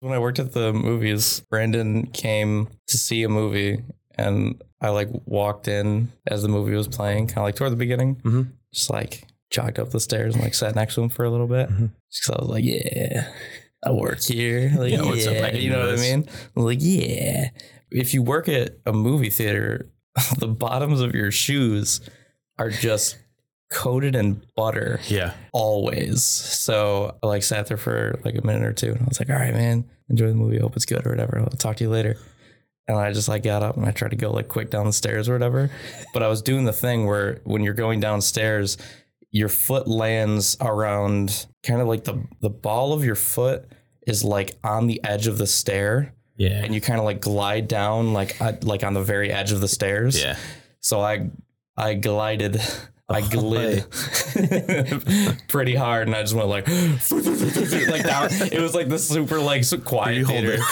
When I worked at the movies, Brandon came to see a movie and I like walked in as the movie was playing, kind of like toward the beginning, Mhm. just like jogged up the stairs and like sat next to him for a little bit. Mhm. Just 'cause I was like, yeah, I work here. Like, Yeah, what's up? You know what I mean? Like, yeah. If you work at a movie theater, the bottoms of your shoes are just coated in butter Yeah. always. So I like sat there for like a minute or two and I was like, all right, man, enjoy the movie. Hope it's good or whatever. I'll talk to you later. And I just like got up and I tried to go like quick down the stairs or whatever. But I was doing the thing where when you're going downstairs, your foot lands around kind of like the the ball of your foot is like on the edge of the stair Yeah. and you kind of like glide down like like on the very edge of the stairs. yeah. So I I glided I Oh, glid pretty hard and I just went like like down. It was like the super like so quiet you hold theater.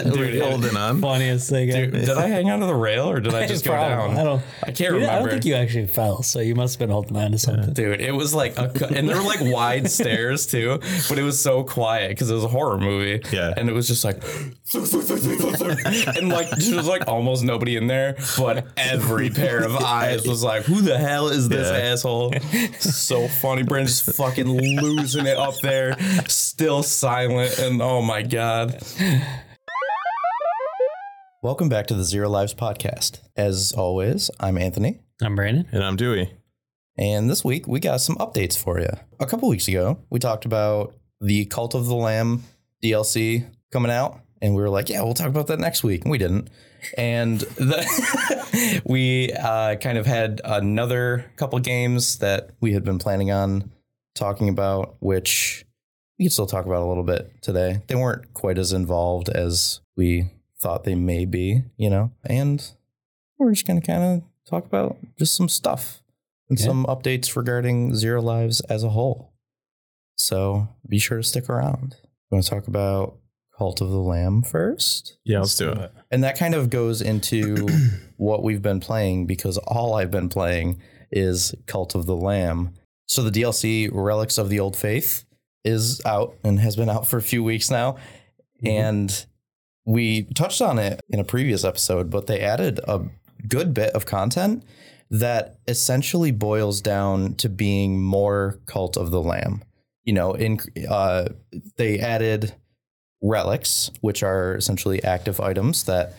Dude, you holding on? Funniest thing. Dude, ever. did I hang onto the rail or did I just go down? I don't. I can't know, remember. I don't think you actually fell, so you must have been holding on to something. Dude, it was like, a, and there were like wide stairs too, but it was so quiet because it was a horror movie. Yeah. And it was just like, and like, there was like almost nobody in there, but every pair of eyes was like, who the hell is this Yeah. asshole? So funny. Brandon's just fucking losing it up there, still silent. And oh my God. Welcome back to the Zero Lives podcast. As always, I'm Anthony. I'm Brandon. And I'm Dewey. And this week we got some updates for you. A couple weeks ago, we talked about the Cult of the Lamb DLC coming out, and we were like, "Yeah, we'll talk about that next week." And we didn't. And the, we uh, kind of had another couple games that we had been planning on talking about, which we can still talk about a little bit today. They weren't quite as involved as we thought they may be, you know. And we're just gonna kind of talk about just some stuff and Yeah. some updates regarding Zero Lives as a whole. So be sure to stick around. You want to talk about Cult of the Lamb first? Yeah, let's do it. And that kind of goes into what we've been playing because all I've been playing is Cult of the Lamb. So the DLC Relics of the Old Faith is out and has been out for a few weeks now. And we touched on it in a previous episode, but they added a good bit of content that essentially boils down to being more Cult of the Lamb. You know, in uh, they added relics, which are essentially active items that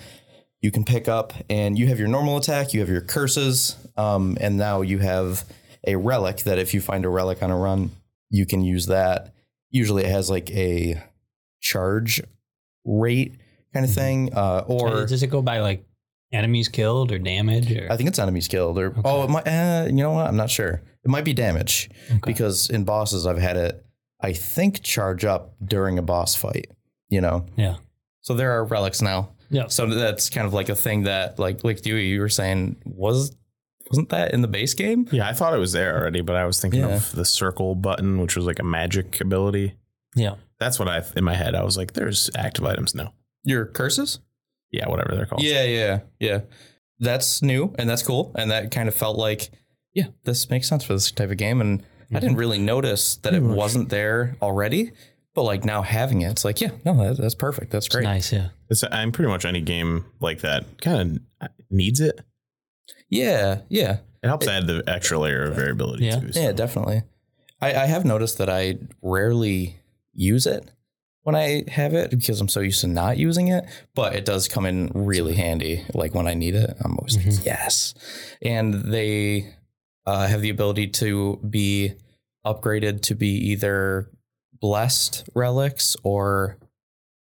you can pick up, and you have your normal attack, you have your curses, um, and now you have a relic that if you find a relic on a run, you can use that. Usually, it has like a charge rate kind of thing, uh, or does it go by like enemies killed or damage? Or I think it's enemies killed, or oh, it might. Uh, you know what? I'm not sure. It might be damage because in bosses, I've had it. I think charge up during a boss fight. You know, yeah, so there are relics now. yeah. So that's kind of like a thing that, like, like Dewey, you were saying, was wasn't that in the base game? Yeah, I thought it was there already, but I was thinking Yeah. of the circle button, which was like a magic ability. Yeah. That's what I in my head. I was like, "There's active items now." Your curses? Yeah, whatever they're called. Yeah, yeah, yeah. That's new and that's cool. And that kind of felt like, yeah, this makes sense for this type of game. And I mm-hmm. didn't really notice that it wasn't there already. But like now having it, it's like, yeah, no, that, that's perfect. That's great. Nice. Yeah. It's, I'm pretty much any game like that kind of needs it. Yeah, yeah, It helps add the extra layer of variability Yeah. too. so- yeah, definitely. I, I have noticed that I rarely use it when I have it because I'm so used to not using it, but it does come in really handy. Like when I need it, I'm always like, yes. And they uh, have the ability to be upgraded to be either blessed relics or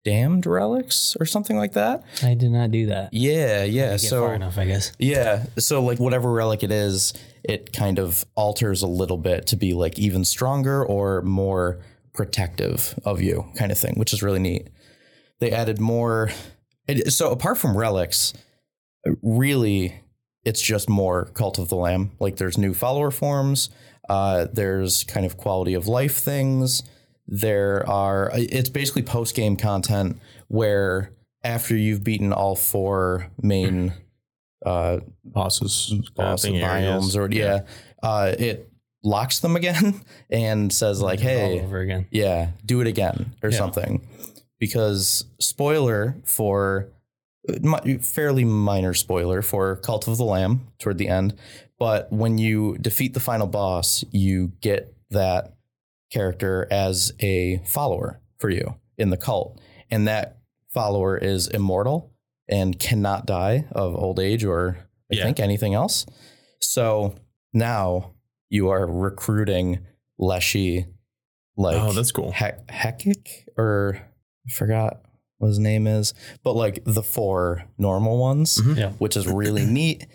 damned relics or something like that. I did not do that. Yeah, yeah. So far enough, I guess. yeah. So like whatever relic it is, it kind of alters a little bit to be like even stronger or more protective of you kind of thing, which is really neat. They added more so apart from relics, really it's just more cult of the lamb. Like there's new follower forms, uh, there's kind of quality of life things. There are it's basically post game content where after you've beaten all four main uh, bosses, boss thing biomes areas. or yeah, Uh, it locks them again and says like, All "Hey, over again. yeah, do it again or Yeah. something," because spoiler for fairly minor spoiler for Cult of the Lamb toward the end, but when you defeat the final boss, you get that character as a follower for you in the cult, and that follower is immortal and cannot die of old age or I Yeah. think anything else. So now you are recruiting Leshy like oh, that's cool. He- Heket or I forgot what his name is, but like the four normal ones, Mhm. Yeah. which is really neat.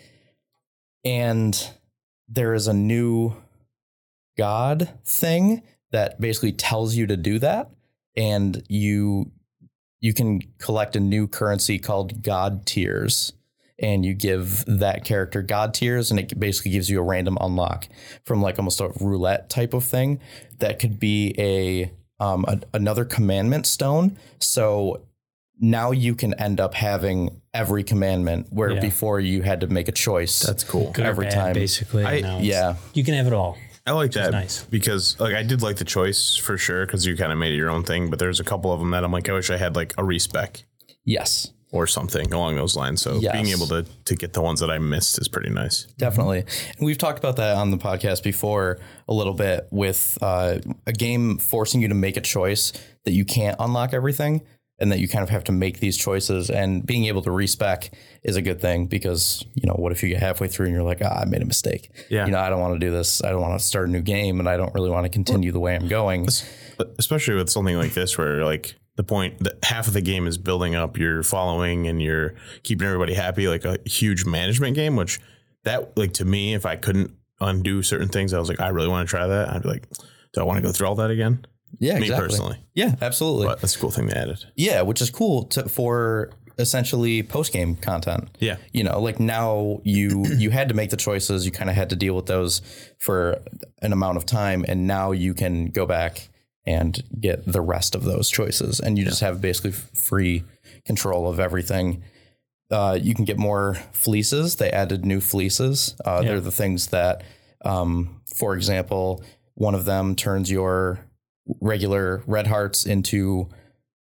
And there is a new god thing that basically tells you to do that, and you you can collect a new currency called God Tears. And you give that character God Tears, and it basically gives you a random unlock from like almost a roulette type of thing that could be a um a, another commandment stone so now you can end up having every commandment where Yeah. before you had to make a choice That's cool. Good every bad, time. basically. I- yeah You can have it all. I like that nice. because like I did like the choice for sure because you kind of made it your own thing. But there's a couple of them that I'm like, I wish I had like a respec yes or something along those lines. So Yes. being able to to get the ones that I missed is pretty nice. definitely and we've talked about that on the podcast before a little bit with uh, a game forcing you to make a choice that you can't unlock everything and that you kind of have to make these choices and being able to respec is a good thing because you know what if you get halfway through and you're like ah, i made a mistake. Yeah. you know i don't want to do this. I don't want to start a new game and i don't really want to continue the way i'm going. Especially with something like this where like the point that half of the game is building up your following and you're keeping everybody happy like a huge management game which that like to me if i couldn't undo certain things i was like i really want to try that i'd be like do i want to go through all that again? Yeah me exactly. personally. Yeah absolutely. But that's a cool thing they added yeah which is cool to, for essentially post game content. Yeah. You know like now you you had to make the choices. You kind of had to deal with those for an amount of time and now you can go back and get the rest of those choices and you just have basically free control of everything. Uh, you can get more fleeces. They added new fleeces. Uh, they're the things that um, for example one of them turns your regular red hearts into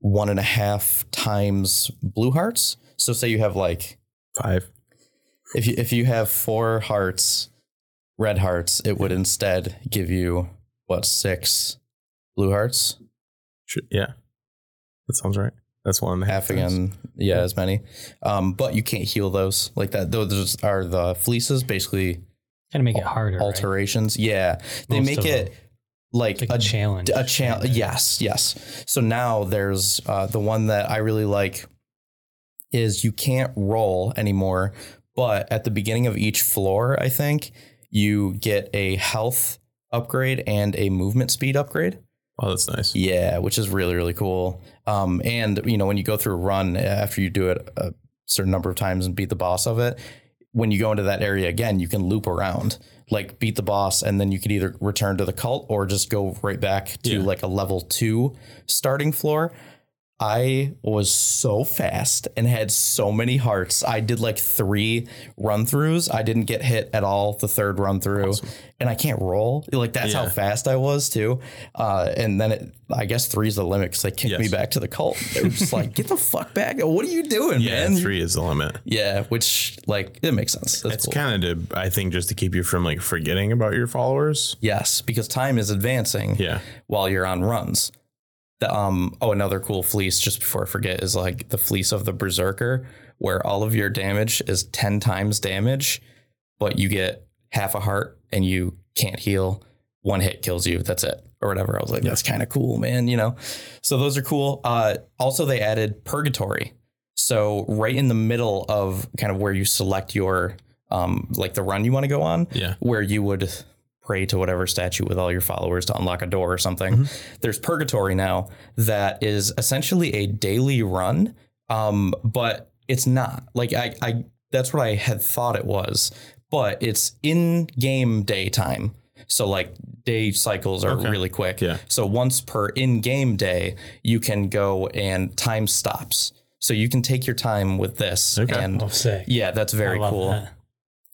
one and a half times blue hearts so say you have like five if you if you have four hearts, red hearts, it would instead give you what six blue hearts, yeah that sounds right that's one and a half half again, yeah, as many. Um, but you can't heal those like that. Those are the fleeces, basically Kind of make it harder. right? alterations. Yeah, they Most make of it like, Like a, challenge. a challenge. Yes, yes. So now there's uh, the one that I really like is you can't roll anymore, but at the beginning of each floor, I think you get a health upgrade and a movement speed upgrade. oh that's nice Yeah, which is really really cool. Um, and you know when you go through a run after you do it a certain number of times and beat the boss of it, when you go into that area again, you can loop around, like beat the boss, and then you could either return to the cult or just go right back to Yeah. like a level two starting floor. I was so fast and had so many hearts. I did like three run throughs. I didn't get hit at all the third run through, and I can't roll. Like that's how fast I was too. Uh, and then it, I guess three is the limit because they kicked me back to the cult. They were just like, "Get the fuck back! What are you doing, man? yeah man?" three is the limit Yeah, which like it makes sense. That's it's cool. kind of to i think just to keep you from like forgetting about your followers yes, because time is advancing. yeah while you're on runs. The, um oh another cool fleece just before I forget is like the fleece of the berserker where all of your damage is 10 times damage but you get half a heart and you can't heal. One hit kills you. That's it or whatever. I was like that's kind of cool man you know? So those are cool. Uh also they added purgatory. So right in the middle of kind of where you select your um like the run you want to go on yeah. where you would pray to whatever statue with all your followers to unlock a door or something. There's purgatory now that is essentially a daily run, um, but it's not. Like I, I, that's what I had thought it was, but it's in game daytime. So like day cycles are Okay. really quick. Yeah. So once per in-game day, you can go and time stops. So you can take your time with this, Okay. and Oh, sick. yeah, that's very cool that.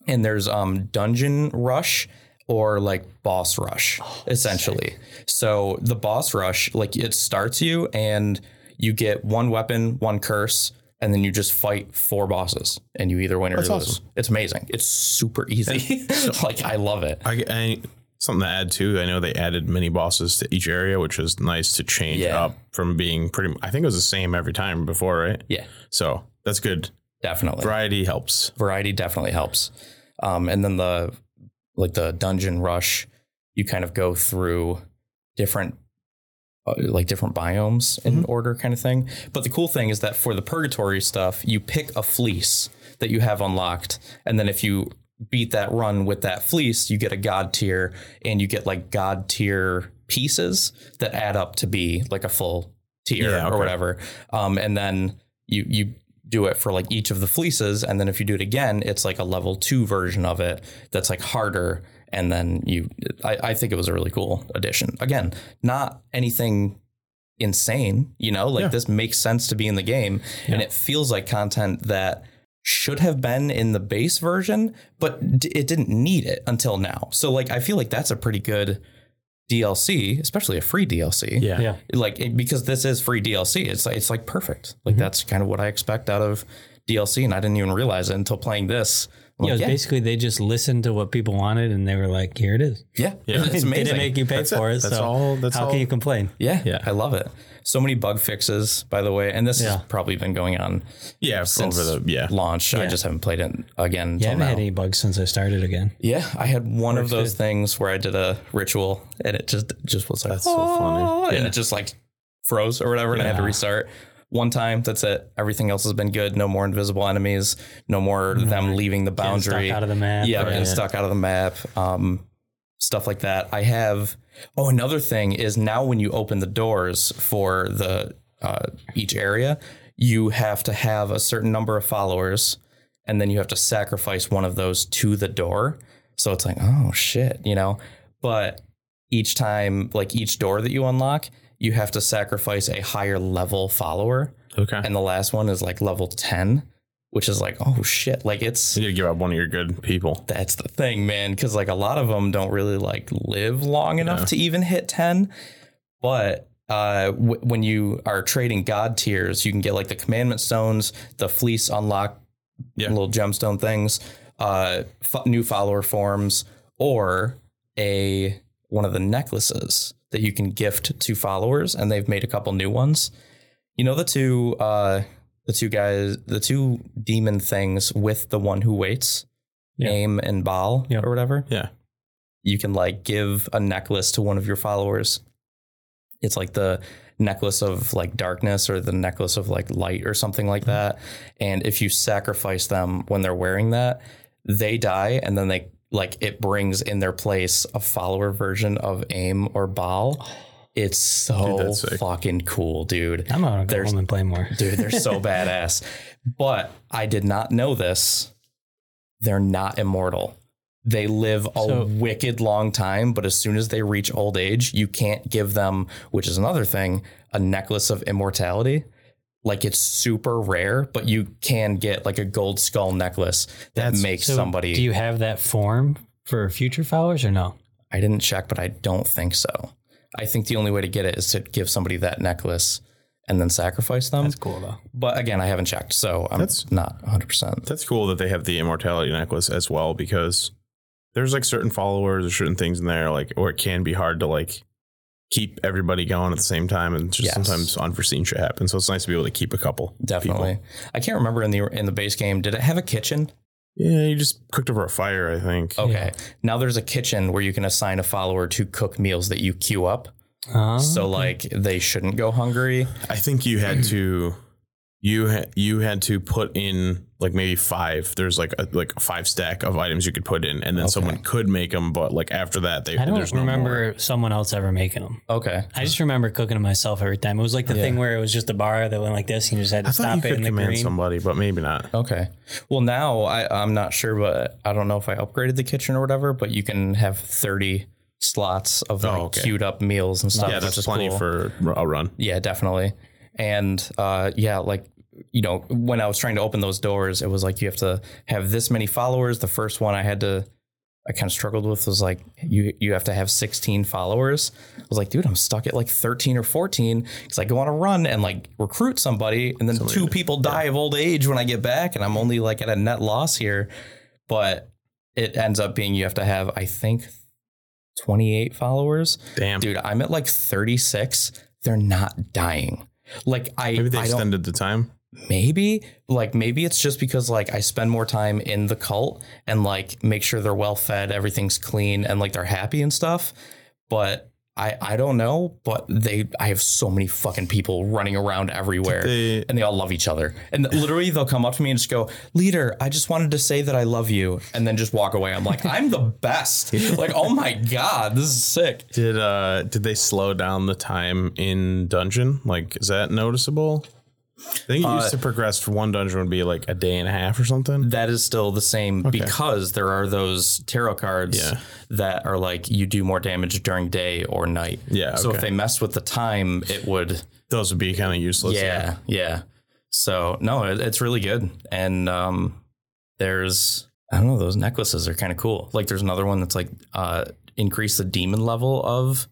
and there's um dungeon rush or like boss rush essentially so the boss rush like it starts you and you get one weapon, one curse, and then you just fight four bosses, and you either win or That's you lose. awesome. It's amazing. It's super easy. like I love it. I, I something to add too. I know they added mini bosses to each area, which is nice to change Yeah. up from being pretty. I think it was the same every time before, right? Yeah, So that's good. definitely. Variety helps. variety definitely helps. Um, and then the like the dungeon rush, you kind of go through different uh, like different biomes in order kind of thing. But the cool thing is that for the purgatory stuff, you pick a fleece that you have unlocked, and then if you beat that run with that fleece, you get a god tear, and you get like god tear pieces that add up to be like a full tier Yeah, okay. or whatever. Um, and then you you do it for like each of the fleeces, and then if you do it again, it's like a level two version of it that's like harder. And then you, I, I think it was a really cool addition. Again, not anything insane, you know, like Yeah. this makes sense to be in the game, and it feels like content that should have been in the base version, but d- it didn't need it until now. So like, I feel like that's a pretty good DLC, especially a free DLC Yeah. Yeah. like it- because this is free DLC. It's like it's like perfect. Like Mm-hmm. that's kind of what I expect out of DLC, and I didn't even realize it until playing this. I'm Yeah, it was yeah, basically they just listened to what people wanted and they were like, "Here it is." yeah, Yeah. it's They amazing. didn't make you pay That's for it. it. That's so all- that's how all- can you complain? yeah, Yeah. I love it. So many bug fixes, by the way, and this Yeah. has probably been going on Yeah. since over the yeah. launch. I just haven't played it again Yeah, I haven't now. had any bugs since I started again. Yeah, I had one of those good. things where I did a ritual and it just just was like That's so funny. "Oh," and Yeah. it just like froze or whatever, and I had to restart. One time, that's it. Everything else has been good. No more invisible enemies. No more them leaving the Getting stuck boundary. out of the map. yeah, or- getting stuck out of the map. Um, stuff like that. I have. Oh, another thing is now when you open the doors for the uh, each area, you have to have a certain number of followers, and then you have to sacrifice one of those to the door. So it's like, oh shit, you know. But each time, like each door that you unlock, you have to sacrifice a higher level follower, Okay. and the last one is like level ten, which is like, oh shit, like it's you give up one of your good people. that's the thing, man. Because like a lot of them don't really like live long enough Yeah. to even hit ten. But uh, w- when you are trading god tears, you can get like the commandment stones, the fleece unlock, Yeah. little gemstone things, uh, f- new follower forms, or a one of the necklaces that you can gift to followers, and they've made a couple new ones. You know the two, uh, the two guys, the two demon things with the one who waits, Yeah. Aym and Baal Yeah. or whatever. Yeah. You can like give a necklace to one of your followers. It's like the necklace of like darkness or the necklace of like light or something like Mm-hmm. that. And if you sacrifice them when they're wearing that, they die and then they like it brings in their place a follower version of Aym or Baal. It's so Dude, fucking cool, dude. I'm gonna go There's- home and play more. Dude, they're so badass. But I did not know this. They're not immortal. They live a So- wicked long time, but as soon as they reach old age, you can't give them, which is another thing, a necklace of immortality. Like it's super rare, but you can get like a gold skull necklace that That's- makes So somebody. Do you have that form for future followers or no? I didn't check, but I don't think so. I think the only way to get it is to give somebody that necklace and then sacrifice them. That's cool though. But again, I haven't checked, so I'm That's- not 100%. That's cool that they have the immortality necklace as well because there's like certain followers or certain things in there like or it can be hard to like keep everybody going at the same time and just Yes. sometimes unforeseen shit happens. So it's nice to be able to keep a couple. Definitely. people. I can't remember in the in the base game. Did it have a kitchen? Yeah, you just cooked over a fire, I think. Okay. Now there's a kitchen where you can assign a follower to cook meals that you queue up. Oh, So like they shouldn't go hungry. I think you had to you had you had to put in like maybe five. There's like a like a five stack of items you could put in, and then Okay. someone could make them. But like after that, they I don't there's no remember more. someone else ever making them. Okay. I just remember cooking them myself every time. It was like the Yeah. thing where it was just a bar that went like this, and you just had to I thought stop you it could command green. somebody, but maybe not. Okay. Well, now I I'm not sure, but I don't know if I upgraded the kitchen or whatever. But you can have 30 slots of like Oh, okay. queued up meals and stuff. yeah, that's plenty cool. for a run. Yeah, definitely. And uh, yeah, like you know, when I was trying to open those doors, it was like you have to have this many followers. The first one I had to, I kind of struggled with was like you you have to have 16 followers. I was like, dude, I'm stuck at like 13 or 14 because I go on a run and like recruit somebody, and then two people die of old age when I get back, and I'm only like at a net loss here. But it ends up being you have to have I think 28 followers. Damn. Dude, I'm at like 36. They're not dying. Like I, Maybe they I extended the time. Maybe like maybe it's just because like I spend more time in the cult and like make sure they're well fed, everything's clean, and like they're happy and stuff. But I I don't know. But they I have so many fucking people running around everywhere. They, and they all love each other. And literally, they'll come up to me and just go, "Leader, I just wanted to say that I love you," and then just walk away. I'm like, "I'm the best!" like, oh my god, this is sick. did uh did they slow down the time in dungeon? Like, is that noticeable? I think it used Uh, to progress for one dungeon would be like a day and a half or something. That is still the same because there are those tarot cards Yeah. that are like you do more damage during day or night. Yeah, So if they messed with the time, it would. Those would be kind of useless. yeah, yeah. So no, it, it's really good. And um, there's I don't know those necklaces are kind of cool. Like there's another one that's like uh, increase the demon level of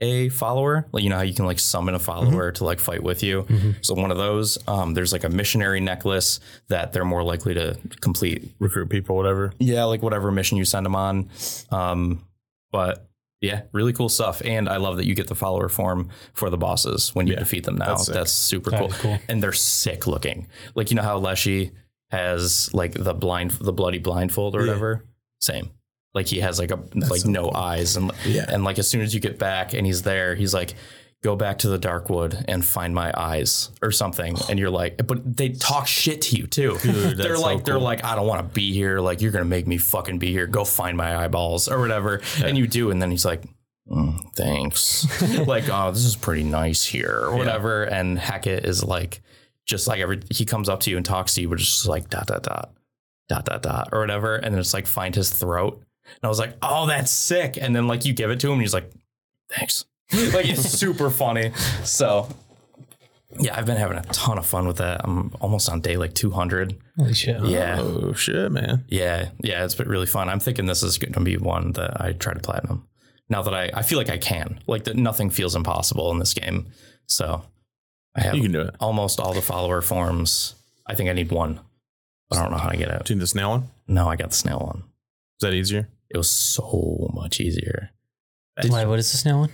a follower. Like you know how you can like summon a follower to like fight with you. So one of those. Um, there's like a missionary necklace that they're more likely to complete Recruit people, whatever. yeah, like whatever mission you send them on. Um, but yeah, really cool stuff. And I love that you get the follower form for the bosses when you Yeah, defeat them now. that's That's, super That cool. cool. And they're sick looking. Like you know how Leshy has like the blind the bloody blindfold or Yeah. whatever? Same. Like he has like a like so no eyes. And Yeah. and like as soon as you get back and he's there, he's like go back to the Darkwood and find my eyes or something. And you're like but they talk shit to you too. They're that's so like they're like i don't want to be here. Like you're gonna make me fucking be here. Go find my eyeballs or whatever. And you do. And then he's like "Mm, thanks. Like oh this is pretty nice here or whatever. And Heket is like just like every he comes up to you and talks to you but it's just like dot dot dot dot dot dot or whatever. And then it's like find his throat and i was like oh that's sick. And then like you give it to him and he's like thanks. Like it's super funny. So yeah i've been having a ton of fun with that. I'm almost on day like 200 Holy shit. yeah. Oh shit, man. yeah. Yeah it's been really fun. I'm thinking this is going to be one that i try to platinum. Now that i i feel like i can. Like that nothing feels impossible in this game. So i have You can do it. almost all the follower forms. I think i need one but i don't know how to get it Do the snail one? no i got the snail one. Is that easier? It was so much easier Why, what is the snail one?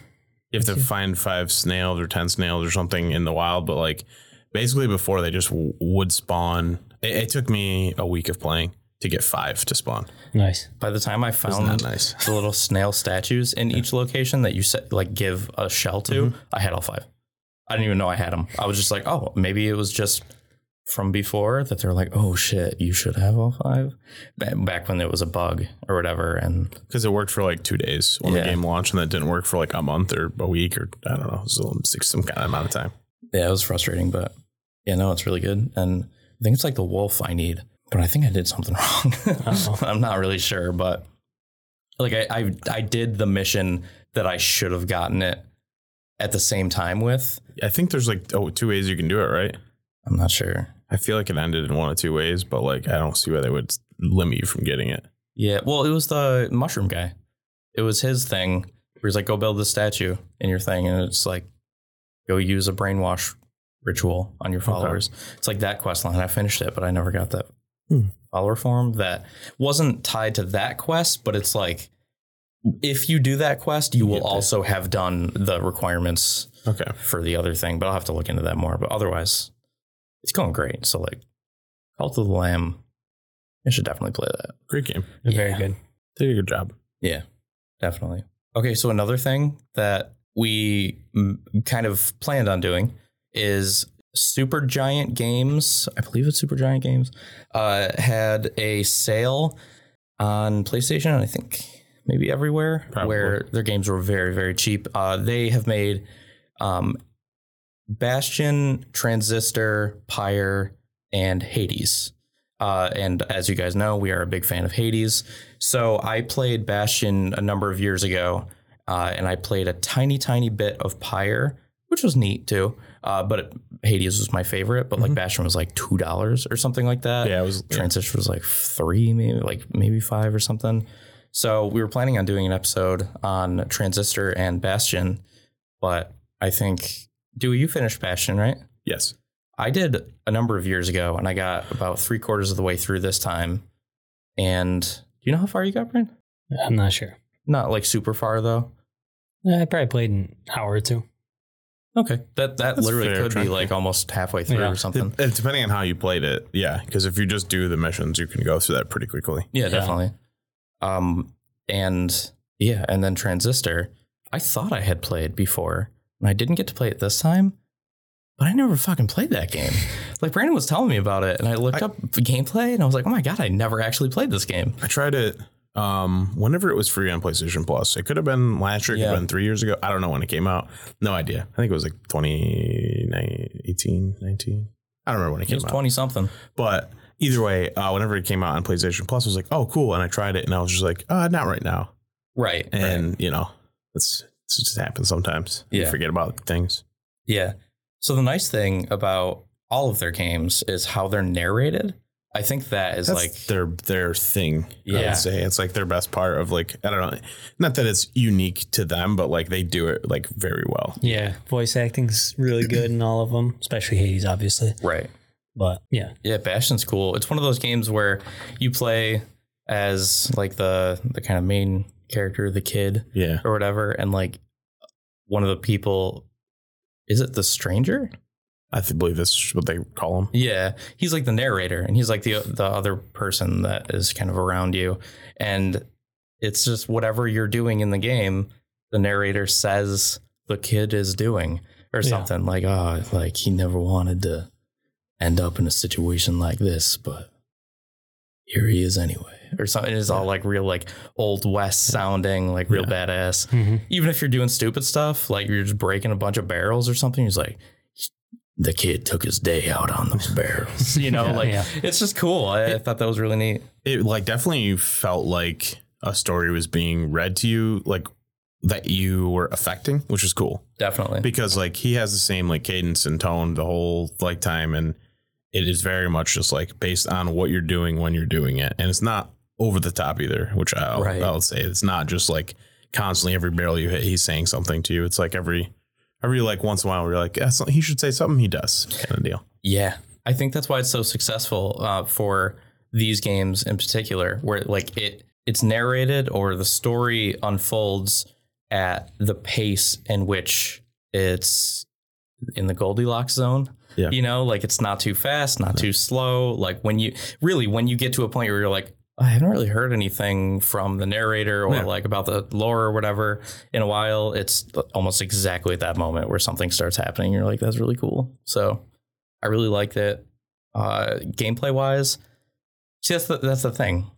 You have to find five snails or ten snails or something in the wild, but like basically before they just w- would spawn. It, it took me a week of playing to get five to spawn. Nice. by the time i found that nice? the little snail statues in each location that you set, like give a shell to, mm-hmm. I had all five. I didn't even know I had them. I was just like, oh, maybe it was just from before that they're like, oh shit, you should have all five. Back when it was a bug or whatever, and Because it worked for like two days when Yeah. the game launched, and that didn't work for like a month or a week or I don't know, so six some kind of amount of time. yeah, it was frustrating. But yeah, no, it's really good, and I think it's like the wolf I need, but I think I did something wrong. Uh-huh. I'm not really sure, but like I, I I did the mission that I should have gotten it at the same time with. I think there's like oh two ways you can do it, right? I'm not sure. I feel like it ended in one of two ways, but like I don't see why they would limit you from getting it. Yeah, well, it was the mushroom guy. It was his thing. Where he's like, "Go build the statue in your thing," and it's like, "Go use a brainwash ritual on your followers." It's like that quest line. I finished it, but I never got that Hmm. follower form that wasn't tied to that quest. But it's like, if you do that quest, you will also have done the requirements Okay. for the other thing. But I'll have to look into that more. But otherwise, it's going great. So like, Cult of the Lamb, I should definitely play that. Great game. Very good. Did a good job. Yeah, definitely. Okay, so another thing that we mm, kind of planned on doing is Supergiant Games. I believe it's Supergiant Games. Uh, had a sale on PlayStation, I think maybe everywhere, Probably. where their games were very, very cheap. Uh, they have made um, Bastion, Transistor, Pyre, and Hades. Uh, and as you guys know, we are a big fan of Hades. So I played Bastion a number of years ago, uh, and I played a tiny, tiny bit of Pyre, which was neat too. Uh, but Hades was my favorite. But like Bastion was like two dollars or something like that. Yeah, it was yeah. Transistor was like three, maybe like maybe five or something. So we were planning on doing an episode on Transistor and Bastion, but I think Dewey, you finish Bastion, right? Yes. I did a number of years ago, and I got about three quarters of the way through this time. And do you know how far you got, Brian? I'm not sure. Not like super far though. Yeah, I probably played an hour or two. Okay, that that That's literally fair, could be like almost halfway through Yeah. or something. Dep- and depending on how you played it, yeah. Because if you just do the missions, you can go through that pretty quickly. Yeah, Yeah. definitely. Um, and yeah, and then Transistor, I thought I had played before, and I didn't get to play it this time. But I never fucking played that game. Like Brandon was telling me about it, and I looked I- up the gameplay, and I was like, "Oh my god, I never actually played this game." I tried it um, whenever it was free on PlayStation Plus. It could have been last year, it could Yeah. have been three years ago. I don't know when it came out. No idea. I think it was like 2018, 19. I don't remember when it came out. It came was out. twenty something. But either way, uh, whenever it came out on PlayStation Plus, I was like, oh, cool. And I tried it and I was just like, uh, not right now. Right. And, right. you know, it's, it just happens sometimes. You Yeah. forget about things. Yeah. So the nice thing about all of their games is how they're narrated. I think that is That's like their their thing. I Yeah. would say it's like their best part of like I don't know, not that it's unique to them, but like they do it like very well. Yeah, voice acting's really good in all of them, especially Hades, obviously. right. But yeah, Yeah, Bastion's cool. It's one of those games where you play as like the the kind of main character, the kid Yeah, or whatever, and like one of the people is it the stranger? I believe that's what they call him. Yeah, he's like the narrator, and he's like the the other person that is kind of around you, and it's just whatever you're doing in the game, the narrator says the kid is doing or Yeah. something like, oh, like he never wanted to end up in a situation like this, but here he is anyway, or something. It's all like real like old west sounding, like real Yeah. badass. Mhm. Even if you're doing stupid stuff, like you're just breaking a bunch of barrels or something, he's like. The kid took his day out on those barrels, you know. Yeah, like yeah. it's just cool. I, I thought that was really neat. It like definitely felt like a story was being read to you, like that you were affecting, which is cool. Definitely. because like he has the same like cadence and tone the whole like time and it is very much just like based on what you're doing when you're doing it and it's not over the top either which I'll, Right. I'll say it's not just like constantly every barrel you hit he's saying something to you it's like every every like once in a while we're like yeah, so- he should say something he does kind of deal Yeah, I think that's why it's so successful uh, for these games in particular, where like it it's narrated or the story unfolds at the pace in which it's in the Goldilocks zone. Yeah. You know, like it's not too fast, not too slow. Like when you really when you get to a point where you're like, I haven't really heard anything from the narrator or Yeah. like about the lore or whatever in a while. It's almost exactly at that moment where something starts happening. You're like, that's really cool. So I really liked it. Uh, gameplay wise, see that's the, that's the thing.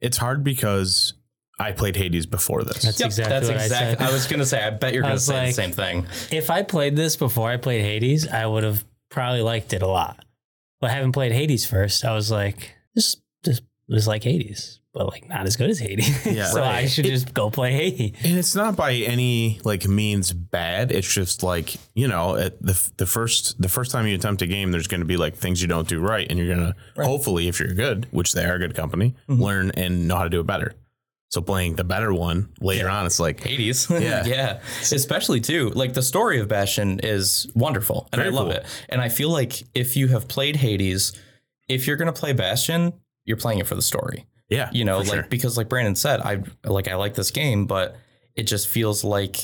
it's hard because I played Hades before this That's exactly that's what I said. I was gonna say. I bet you're gonna was say the same thing. if I played this before I played Hades, I would have probably liked it a lot. But having played Hades first, I was like, this this was like Hades, but like not as good as Hades. Yeah. so I Right. should just go play Hades. And it's not by any like means bad. It's just like you know, at the the first the first time you attempt a game, there's going to be like things you don't do right, and you're gonna hopefully, if you're good, which they are a good company, mm-hmm. learn and know how to do it better. So playing the better one later on, it's like Hades. Yeah. yeah. Especially too, like the story of Bastion is wonderful and Very I love cool. it. And I feel like if you have played Hades, if you're going to play Bastion, you're playing it for the story. yeah, You know, like sure. because like Brandon said, I like I like this game, but it just feels like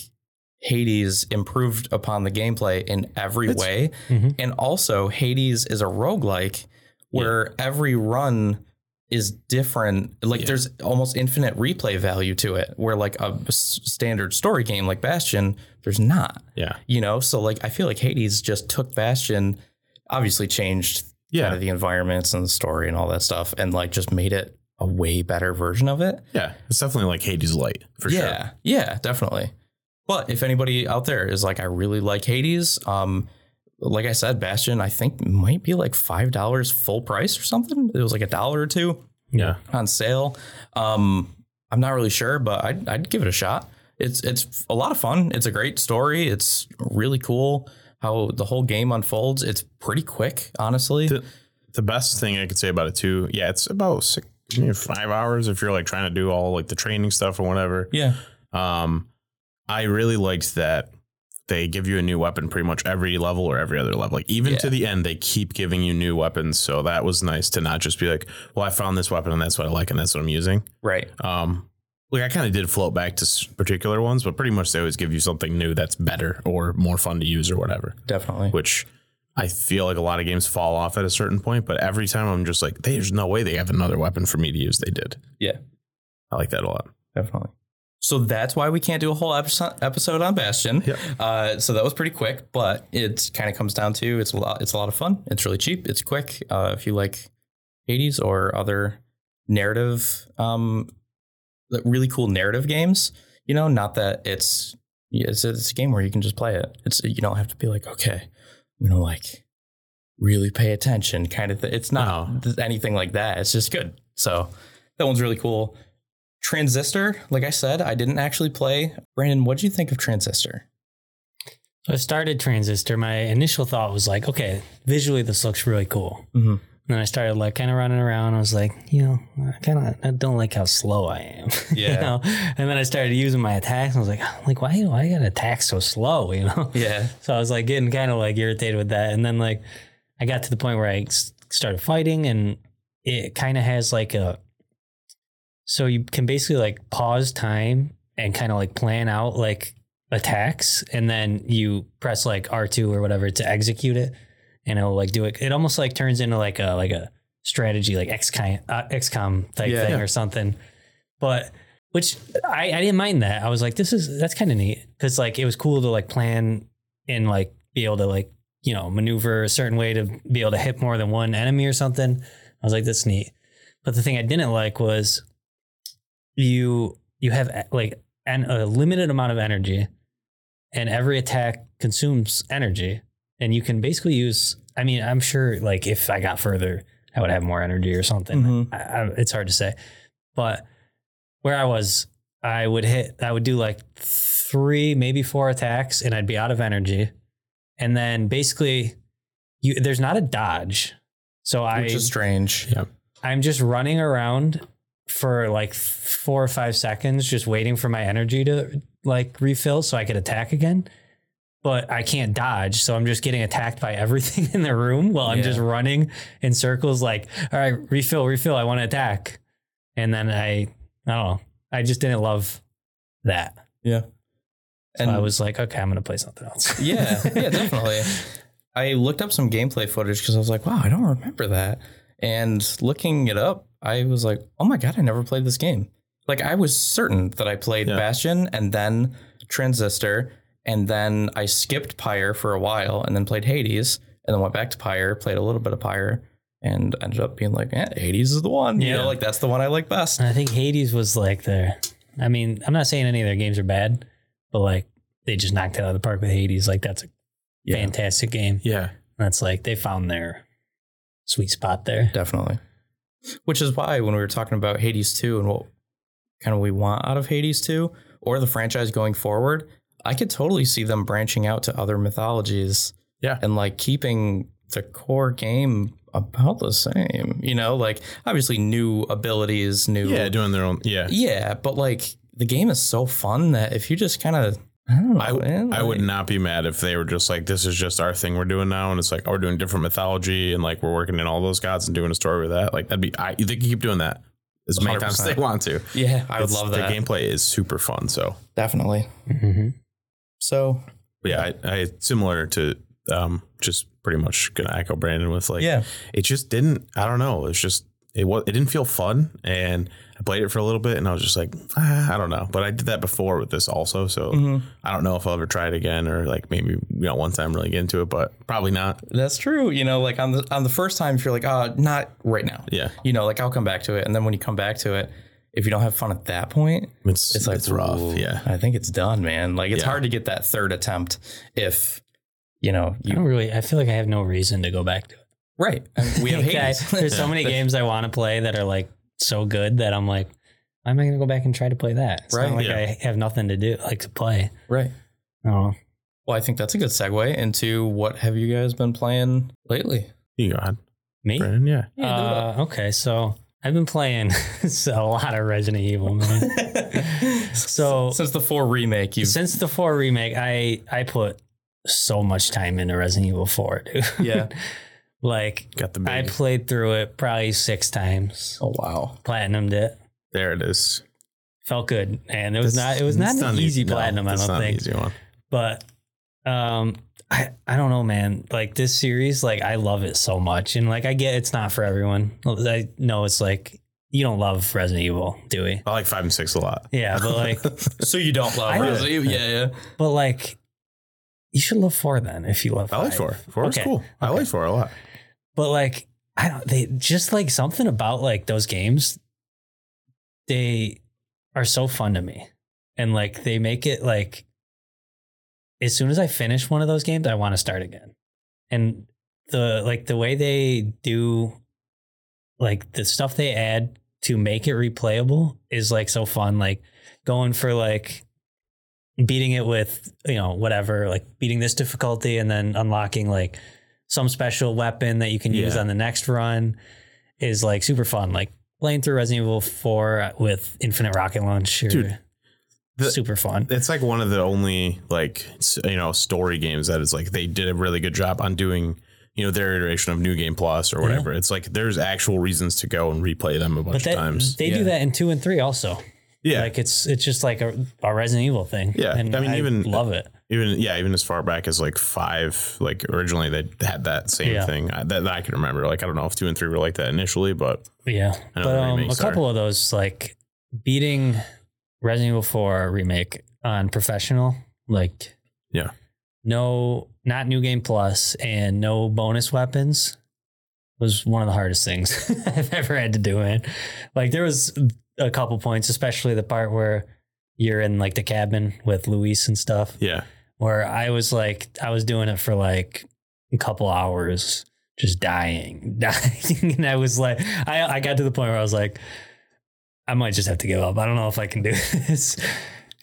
Hades improved upon the gameplay in every It's- way. Mhm. And also Hades is a roguelike where every run is different. Like Yeah. there's almost infinite replay value to it. Where like a standard story game like Bastion, there's not. yeah, You know, so like I feel like Hades just took Bastion, obviously changed yeah, kind of the environments and the story and all that stuff, and like just made it a way better version of it. yeah. It's definitely like Hades Light for sure. yeah, yeah, definitely. But if anybody out there is like, I really like Hades, um, like I said, Bastion, I think might be like five dollars full price or something. It was like a dollar or two Yeah, on sale. Um, I'm not really sure, but I'd, I'd give it a shot. It's it's a lot of fun. It's a great story. It's really cool how the whole game unfolds. It's pretty quick, honestly. The- the best thing I could say about it too, yeah, it's about six, five hours if you're like trying to do all like the training stuff or whatever. Yeah. Um, I really liked that they give you a new weapon pretty much every level or every other level. Like even Yeah. to the end, they keep giving you new weapons. So that was nice to not just be like, well, I found this weapon and that's what I like and that's what I'm using. Right. Um, like I kind of did float back to particular ones, but pretty much they always give you something new that's better or more fun to use or whatever. Definitely. Which I feel like a lot of games fall off at a certain point, but every time I'm just like, there's no way they have another weapon for me to use. They did. Yeah. I like that a lot. Definitely. So that's why we can't do a whole episode episode on Bastion. Yep. Uh, so that was pretty quick, but it kind of comes down to it's a lot. It's a lot of fun. It's really cheap. It's quick. Uh, if you like Hades or other narrative, um, really cool narrative games, you know, not that it's it's a, it's a game where you can just play it. It's you don't have to be like okay, you know, like really pay attention kind of thing. It's not th- anything like that. It's just good. So that one's really cool. Transistor, like I said, I didn't actually play. Brandon, what do you think of Transistor? So I started Transistor. My initial thought was like, okay, visually this looks really cool. Mm-hmm. And then I started like kind of running around. I was like, you know, I kind of I don't like how slow I am. you know? And then I started using my attacks. And I was like, like why do I got to attack so slow? You know. Yeah. So I was like getting kind of like irritated with that. And then like I got to the point where I started fighting, and it kind of has like a. So you can basically like pause time and kind of like plan out like attacks, and then you press like R two or whatever to execute it, and it'll like do it. It almost like turns into like a like a strategy like XCOM uh, XCOM type Yeah. thing Yeah. or something, but. Which I, I didn't mind that. I was like, this is that's kind of neat because like it was cool to like plan and like be able to like you know maneuver a certain way to be able to hit more than one enemy or something. I was like, that's neat. But the thing I didn't like was you you have like an, a limited amount of energy, and every attack consumes energy, and you can basically use. I mean, I'm sure like if I got further, I would have more energy or something. Mhm. I, I, it's hard to say, but where I was, I would hit. I would do like three, maybe four attacks, and I'd be out of energy, and then basically, you there's not a dodge. So I Which is strange. I'm just running around for like four or five seconds, just waiting for my energy to like refill so I could attack again. But I can't dodge, so I'm just getting attacked by everything in the room while I'm Yeah. just running in circles. Like, all right, refill, refill. I want to attack, and then I, I don't know. I just didn't love that. Yeah. So I was like, okay, I'm gonna play something else. yeah, yeah, definitely. I looked up some gameplay footage because I was like, wow, I don't remember that. And looking it up, I was like, oh my god, I never played this game. Like I was certain that I played Yeah. Bastion and then Transistor, and then I skipped Pyre for a while, and then played Hades, and then went back to Pyre, played a little bit of Pyre, and ended up being like, eh, Hades is the one. You Yeah. know, like that's the one I like best. And I think Hades was like their. I mean, I'm not saying any of their games are bad, but like they just knocked it out of the park with Hades. Like that's a Yeah. fantastic game. Yeah. That's like they found their sweet spot there. Definitely. Which is why when we were talking about Hades 2 and what kind of we want out of Hades 2 or the franchise going forward, I could totally see them branching out to other mythologies. Yeah. And like keeping the core game about the same. You know, like obviously new abilities, new Yeah. Doing their own. Yeah. Yeah, but like the game is so fun that if you just kind of I don't know, I, man, I would not be mad if they were just like, this is just our thing we're doing now. And it's like, oh, we're doing different mythology and like we're working in all those gods and doing a story with that. Like, that'd be, I, they can keep doing that as many times as they want to. Yeah, I would It's- love that. The gameplay is super fun. So, Definitely. Mm-hmm. So yeah, I, I similar to um, just pretty much gonna echo Brandon with like, yeah. it just didn't, I don't know. It's just, it was, it didn't feel fun. And I played it for a little bit and I was just like, ah, I don't know. But I did that before with this also. So Mhm. I don't know if I'll ever try it again or like maybe, you know, one time really get into it, but probably not. That's true. You know, like on the on the first time, if you're like, oh, not right now. Yeah. You know, like I'll come back to it, and then when you come back to it, if you don't have fun at that point, It's, it's like it's rough. Yeah. I think it's done, man. Like it's Yeah. hard to get that third attempt if you know I don't really. I feel like I have no reason to go back to it. right. And we have Like, I- there's so many games I want to play that are like so good that I'm like, why am I going to go back and try to play that? It's Right, not like yeah. I have nothing to do, like to play. right. Oh, Well, I think that's a good segue into what have you guys been playing lately? You go ahead, me? Brandon. Yeah. Yeah. Uh, okay, so I've been playing a lot of Resident Evil, man. so Since the four remake, you since the four remake, I I put so much time into Resident Evil Four, dude. yeah. like Got the I played through it probably six times. Oh wow. Platinumed it. there it is. Felt good, and it was It's- not. It was not an the- easy no, platinum. I don't not an think. easy one. but um I, I don't know man like this series like i love it so much and like i get it's not for everyone i know it's like you don't love resident evil do we I like five and six a lot. yeah but like So you don't love I Resident Evil? Yeah, yeah. but like you should love four then if you love I like five. four. Four is Okay. cool. I Okay. like four a lot. but like i don't they just like something about like those games they are so fun to me and like they make it like as soon as i finish one of those games i want to start again. And the like the way they do like the stuff they add to make it replayable is like so fun like going for like beating it with you know whatever like beating this difficulty and then unlocking like some special weapon that you can use on the next run is like super fun like playing through Resident Evil 4 with infinite rocket launcher. Dude, the- super fun It's like one of the only like you know story games that is like they did a really good job on doing you know their iteration of New Game Plus or whatever. It's like there's actual reasons to go and replay them a bunch but that, of times. they Yeah. do that in 2 and 3 also Yeah, like it's it's just like a, a Resident Evil thing Yeah, and I mean, even- love it even yeah, even as far back as like five, like originally they had that same Yeah. thing I, that, that I can remember. Like I don't know if two and three were like that initially, but Yeah, but um, a couple of those like beating Resident Evil 4 remake on professional, like Yeah. no, not new game plus and no bonus weapons was one of the hardest things I've ever had to do. Man, like there was a couple points, especially the part where you're in like the cabin with Luis and stuff, yeah, where I was like, I was doing it for like a couple hours, just dying, dying. And I was like, I, I got to the point where I was like, I might just have to give up. I don't know if I can do this.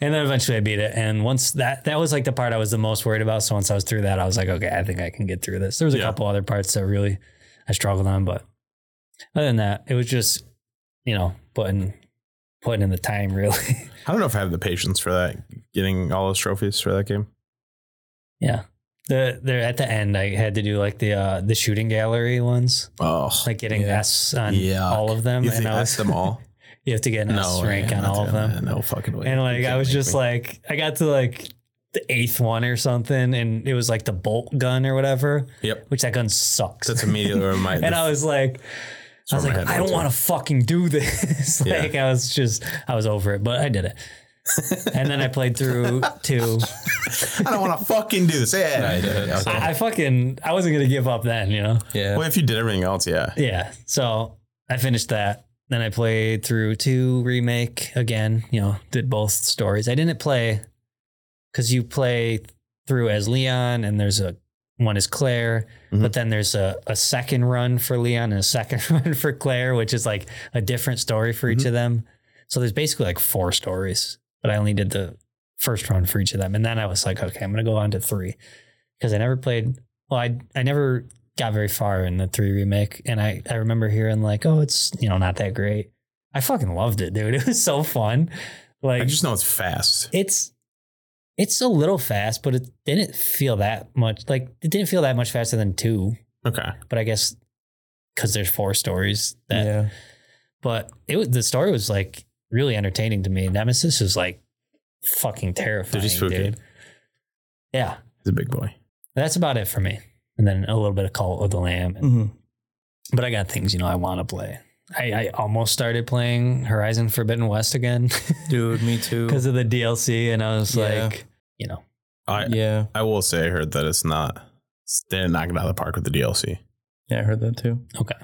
And then eventually I beat it. And once that, that was like the part I was the most worried about. So once I was through that, I was like, okay, I think I can get through this. There was a Yeah. couple other parts that really I struggled on, but other than that, it was just, you know, putting, putting in the time really. I don't know if I have the patience for that. Getting all those trophies for that game. Yeah. The there at the end I had to do like the uh the shooting gallery ones. Oh, Like getting Yeah. S on Yuck. all of them. you and I was them all? you have to get an S way, rank on all of them. that. No fucking way. And like I was just me. like I got to like the eighth one or something and it was like the bolt gun or whatever, yep. which that gun sucks. That's immediately where my and I was like I was like, I don't want to fucking do this. Yeah. like I was just I was over it, but I did it. and then I played through two. I don't want to fucking do this. Yeah, I did. Okay. I, I fucking I wasn't gonna give up then, you know. Yeah. Well, if you did everything else, yeah. Yeah. So I finished that. Then I played through two remake again, you know, did both stories. I didn't play because you play through as Leon and there's a one is Claire, Mhm. but then there's a, a second run for Leon and a second run for Claire, which is like a different story for each of them. So there's basically like four stories, but I only did the first run for each of them. And then I was like, okay, I'm going to go on to three because I never played. Well, I, I never got very far in the three remake. And I, I remember hearing like, oh, it's, you know, not that great. I fucking loved it, dude. It was so fun. Like I just know it's fast. it's, it's a little fast, but it didn't feel that much like it didn't feel that much faster than two. Okay. But I guess because there's four stories that yeah. but it was the story was like really entertaining to me. Nemesis is like fucking terrifying, spooky. dude. Yeah, He's a big boy. that's about it for me. And then a little bit of Cult of the Lamb, and, hmm but I got things you know I want to play. I, I almost started playing Horizon Forbidden West again Dude, me too. because of the DLC, and I was Yeah. like, you know, I yeah. I will say I heard that it's not. They didn't knock it out of the park with the DLC. Yeah, I heard that too. okay,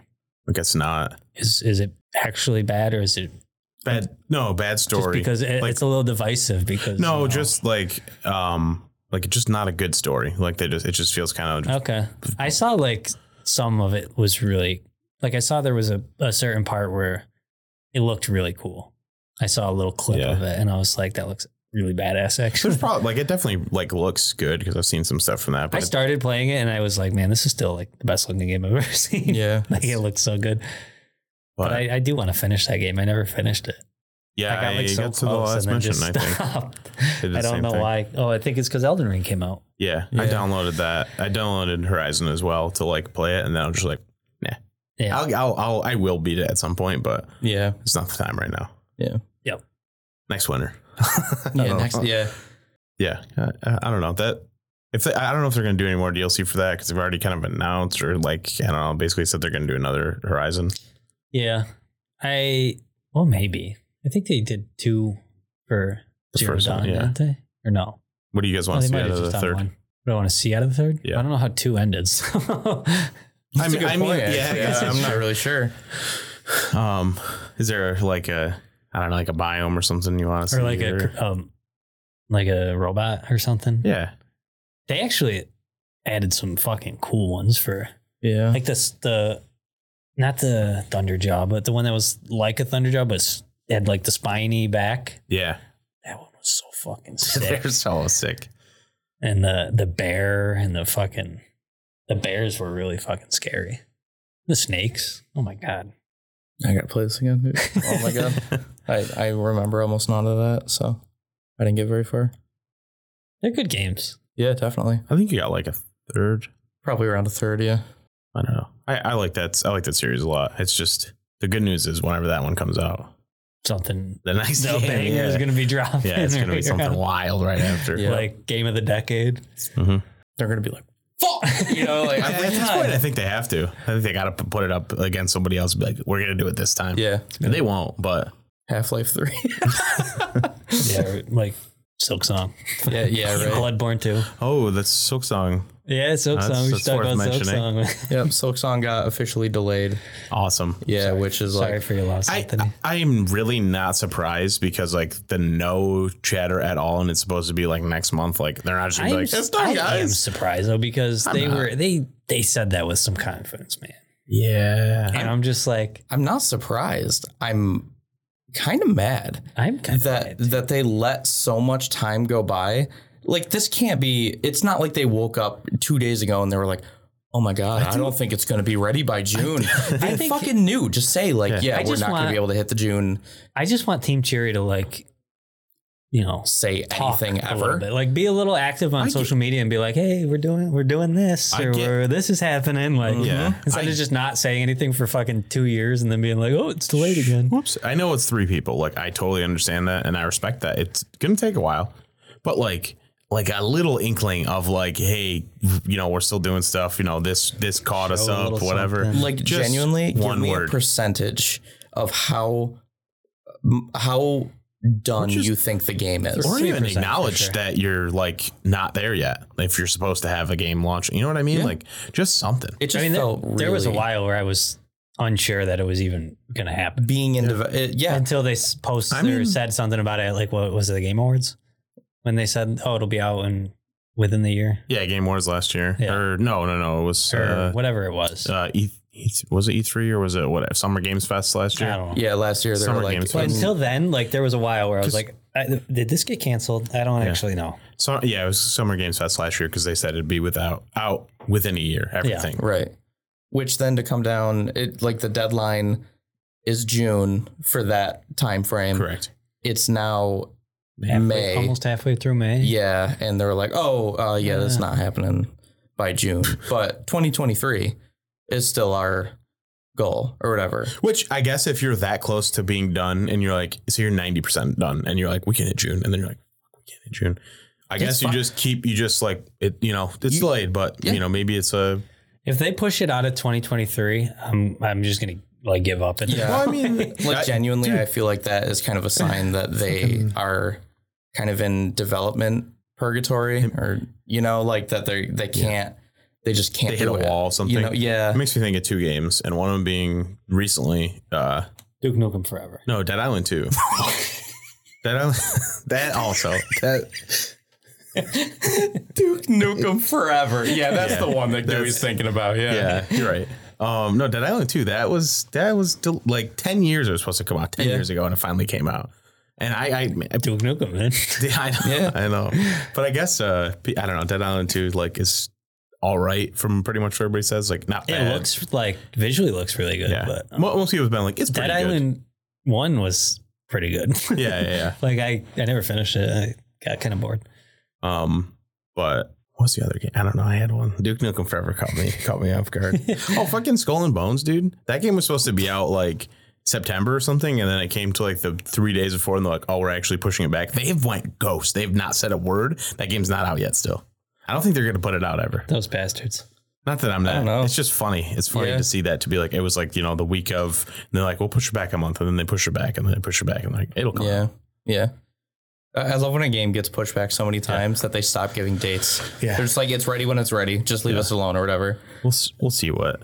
Like it's not is is it actually bad or is it bad. No, bad just story. because it, Like- it's a little divisive? Because no, you know- just like um, like it's just not a good story. Like they just it just feels kind of Okay. I saw like some of it was really like I saw there was a, a certain part where it looked really cool. I saw a little clip Yeah. of it and I was like, that looks really badass actually. There's probably like it definitely like looks good because I've seen some stuff from that. I But it- started playing it and I was like, man, this is still like the best looking game I've ever seen. Yeah. like it looks so good. But, But I, I do want to finish that game. I never finished it. Yeah, I got like I so got to the close oh, last and then mission. just I think stopped. Did I don't know thing. why. Oh, I think it's because Elden Ring came out. Yeah, I downloaded that. I downloaded Horizon as well to like play it, and then I'm just like, nah. Yeah. I'll, I'll, I'll, I will beat it at some point, but Yeah. it's not the time right now. Yeah. Yep. Next winter. Yeah. Next. know. Yeah. yeah. I, I don't know that. If they, I don't know if they're going to do any more DLC for that because they've already kind of announced or like I don't know, basically said they're going to do another Horizon. Yeah. I well maybe. I think they did two for The Zero first one, yeah. didn't they? Or no? What do you guys want they to see might out have of the just done third? one. What do I want to see out of the third? Yeah. I don't know how two ended. so- I mean, I mean, yeah, actually. yeah, I'm not really sure. Um, is there like a I don't know, like a biome or something you want to see? or like a um like a robot or something. yeah, They actually added some fucking cool ones for Yeah. like this the not the Thunderjaw, but the one that was like a Thunderjaw, but s- had like the spiny back. yeah. That one was so fucking sick. They're so sick. and the the bear and the fucking the bears were really fucking scary. The snakes, oh my god! I gotta play this again. dude. Oh my god. I, I remember almost none of that, so I didn't get very far. They're good games. Yeah, definitely. I think you got like a third. Probably around a third, yeah. I don't know. I, I like that. I like that series a lot. It's just the good news is whenever that one comes out, Something the next the game, yeah, is gonna be dropped. yeah, it's gonna be something around, wild right after. Yeah. like game of the decade. Mhm. They're gonna be like, fuck! You know, like At this point, I think they have to. I think they got to put it up against somebody else. And be like, we're gonna do it this time. Yeah. And they won't. But Half Life 3. Yeah, like Silksong, yeah, yeah, right. Bloodborne too. oh, that's Silksong. Yeah, Silk That's- Song. We that's should talk worth about Silk mentioning. Song. Yep, Silksong got officially delayed. Awesome. Yeah, which is like Sorry like for your loss, I, Anthony. I am really not surprised because like the no chatter at all, and it's supposed to be like next month. Like they're not just gonna be like, it's done, I am guys. surprised though because they not. were they they said that with some confidence, man. Yeah, And I'm just like, I'm not surprised. I'm kind of mad I'm kind that of that they let so much time go by. Like this can't be. It's not like they woke up two days ago and they were like, "Oh my god, I, don't think it's going to be ready by June." they think- fucking knew. Just say like, "Yeah, I we're just not going to want- be able to hit the June." I just want Team Cherry to like, you know, Say talk anything a little ever. bit. Like, be a little active on I social media and be like, "Hey, we're doing we're doing this I or get- we're, this is happening." Like, Yeah. instead I- of just not saying anything for fucking two years and then being like, "Oh, it's too delayed again." Whoops. I know it's three people. Like I totally understand that and I respect that. It's gonna take a while. But like like a little inkling of like, hey, you know, we're still doing stuff, you know, this this caught us Show a up, whatever. something. Like Just genuinely, one give me word. a percentage of how how done just- you think the game is. or even 3% for acknowledge sure. that you're like not there yet. If you're supposed to have a game launch, you know what I mean? Like just something. It just I mean, there, felt there was a while where I was unsure that it was even going to happen being in deve- it, yeah until they posted I or mean- said something about it. Like, what was it, the Game Awards? When they said, "Oh, it'll be out in within the year," Yeah, Game Awards last year. Yeah. Or no, no, no. It was or uh, whatever it was. uh E, e was it E3 or was it what Summer Games Fest last I year? don't know. yeah last year Summer were like Games But Fest. until then, like there was a while where I was like, I, "Did this get canceled?" I don't actually know. So yeah, it was Summer Games Fest last year because they said it'd be without out within a year. Everything. right which then to come down it like the deadline is June for that time frame Correct. it's now Halfway- May almost halfway through May. yeah and they were like oh uh, yeah that's not happening by June but 2023 is still our goal or whatever Which I guess if you're that close to being done and you're like, so you're ninety percent done, and you're like, we can hit June, and then you're like, we can hit June. I guess you fine. just keep you just like it. You know, it's delayed, but Yeah. you know maybe it's a. If they push it out of 2023, I'm I'm just gonna like give up. And Yeah. Well, I mean, like I- genuinely i feel like that is kind of a sign that they are kind of in development purgatory or you know like that they they can't they just can't they hit a it. wall, or something. you know yeah It makes me think of two games, and one of them being recently. uh Duke Nukem Forever. No, Dead Island Two. Dead Island. that also. That duke nukem forever yeah that's Yeah. the one that That's- Dewey's thinking about yeah yeah, you're right. Um, no, Dead Island 2, that was that was del- like 10 years it was supposed to come out, 10 Yeah. years ago, and it finally came out. And I, I, I, Duke Nukem, man. I know, Yeah. I know. But I guess uh, I don't know. Dead Island 2 like is all right from pretty much what everybody says. Like not It looks like visually looks really good, yeah. but um, Mo- Most people have been like, it's pretty Dead good. Island One was pretty good. Yeah, yeah, yeah. like I, I never finished it. I got kind of bored. Um, but what's the other game? I don't know. I had one. Duke Nukem Forever caught me caught me off guard. oh, fucking Skull and Bones, dude. That game was supposed to be out like September or something, and then it came to like the three days before, and they're like, "Oh, we're actually pushing it back." They've went ghost. They've not said a word. That game's not out yet. Still, I don't think they're gonna put it out ever. Those bastards. Not that I'm don't know. It's just funny. It's funny Yeah. to see that to be like it was like you know the week of. And they're like, "We'll push it back a month," and then they push it back, and then they push it back, and like it'll come. Yeah, yeah. I love when a game gets pushed back so many times that they stop giving dates. Yeah. They're just like, it's ready when it's ready. Just leave us alone or whatever. We'll s- we'll see what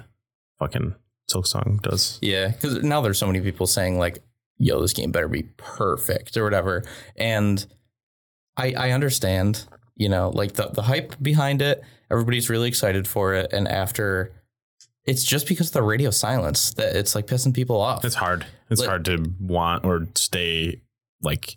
fucking Silksong does. Yeah, because now there's so many people saying like, "Yo, this game better be perfect" or whatever, and I I understand, you know, like the the hype behind it. Everybody's really excited for it, and after, it's just because of the radio silence that it's like pissing people off. It's hard. It's Like- hard to want or stay like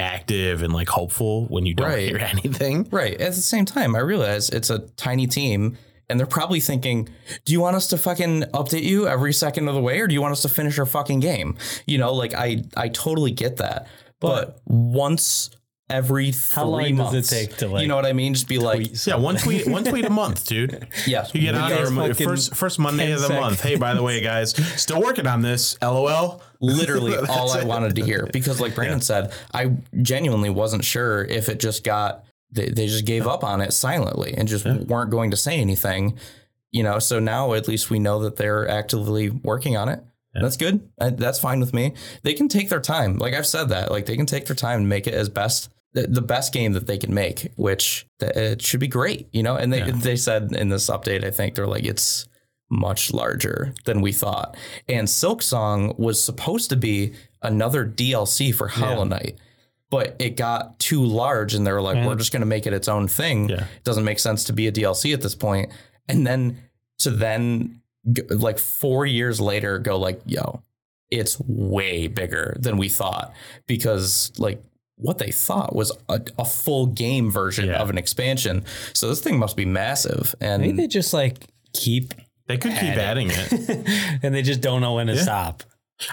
active and like hopeful when you don't Right. hear anything. Right. At the same time, I realize it's a tiny team and they're probably thinking, do you want us to fucking update you every second of the way or do you want us to finish our fucking game? You know, like I I totally get that. But, once every three How long does it months, take to, like, You know what I mean? Just be like, Yeah, one tweet, one tweet a month, dude. yeah. You get We on got our fucking first first Monday 10 of the sec. month. Hey, by the way, guys, still working on this. LOL. literally all I wanted to hear because like Brandon said, I genuinely wasn't sure if it just got they, they just gave up on it silently and just weren't going to say anything. You know, so now at least we know that they're actively working on it. That's good. That's fine with me. They can take their time. Like I've said that. Like they can take their time and make it as best the, the best game that they can make, which it should be great, you know. And they they said in this update, I think they're like it's much larger than we thought. And Silksong was supposed to be another DLC for Hollow Knight, but it got too large, and they were like, "We're just going to make it its own thing." Yeah. It doesn't make sense to be a DLC at this point. And then to then like four years later, go like, "Yo, it's way bigger than we thought," because like. What they thought was a, a full game version Yeah. of an expansion. So this thing must be massive. And Maybe they just like keep They could keep adding it. and they just don't know when to stop.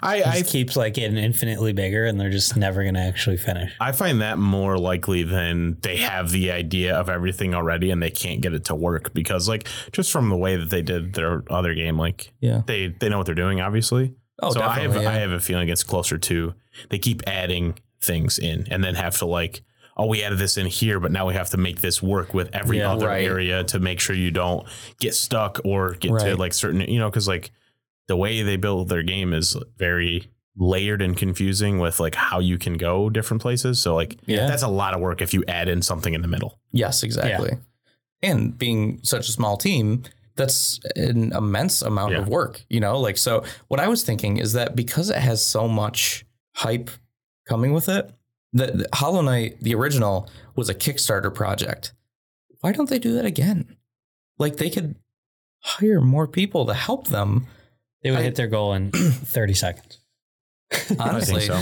I, It I keeps like getting infinitely bigger and they're just never gonna actually finish. I find that more likely than they have the idea of everything already and they can't get it to work because like just from the way that they did their other game, like Yeah. they they know what they're doing, obviously. Oh, so I have yeah. I have a feeling it's closer to they keep adding things in and then have to like oh we added this in here but now we have to make this work with every Yeah. other Right. area to make sure you don't get stuck or get to like certain you know because like the way they build their game is very layered and confusing with like how you can go different places so like Yeah. that's a lot of work if you add in something in the middle Yes, exactly. And being such a small team, that's an immense amount Yeah. of work, you know? Like, so what I was thinking is that because it has so much hype coming with it, the, the Hollow Knight, the original, was a Kickstarter project. Why don't they do that again? Like, they could hire more people to help them, They would I- hit their goal in 30 seconds. honestly. so.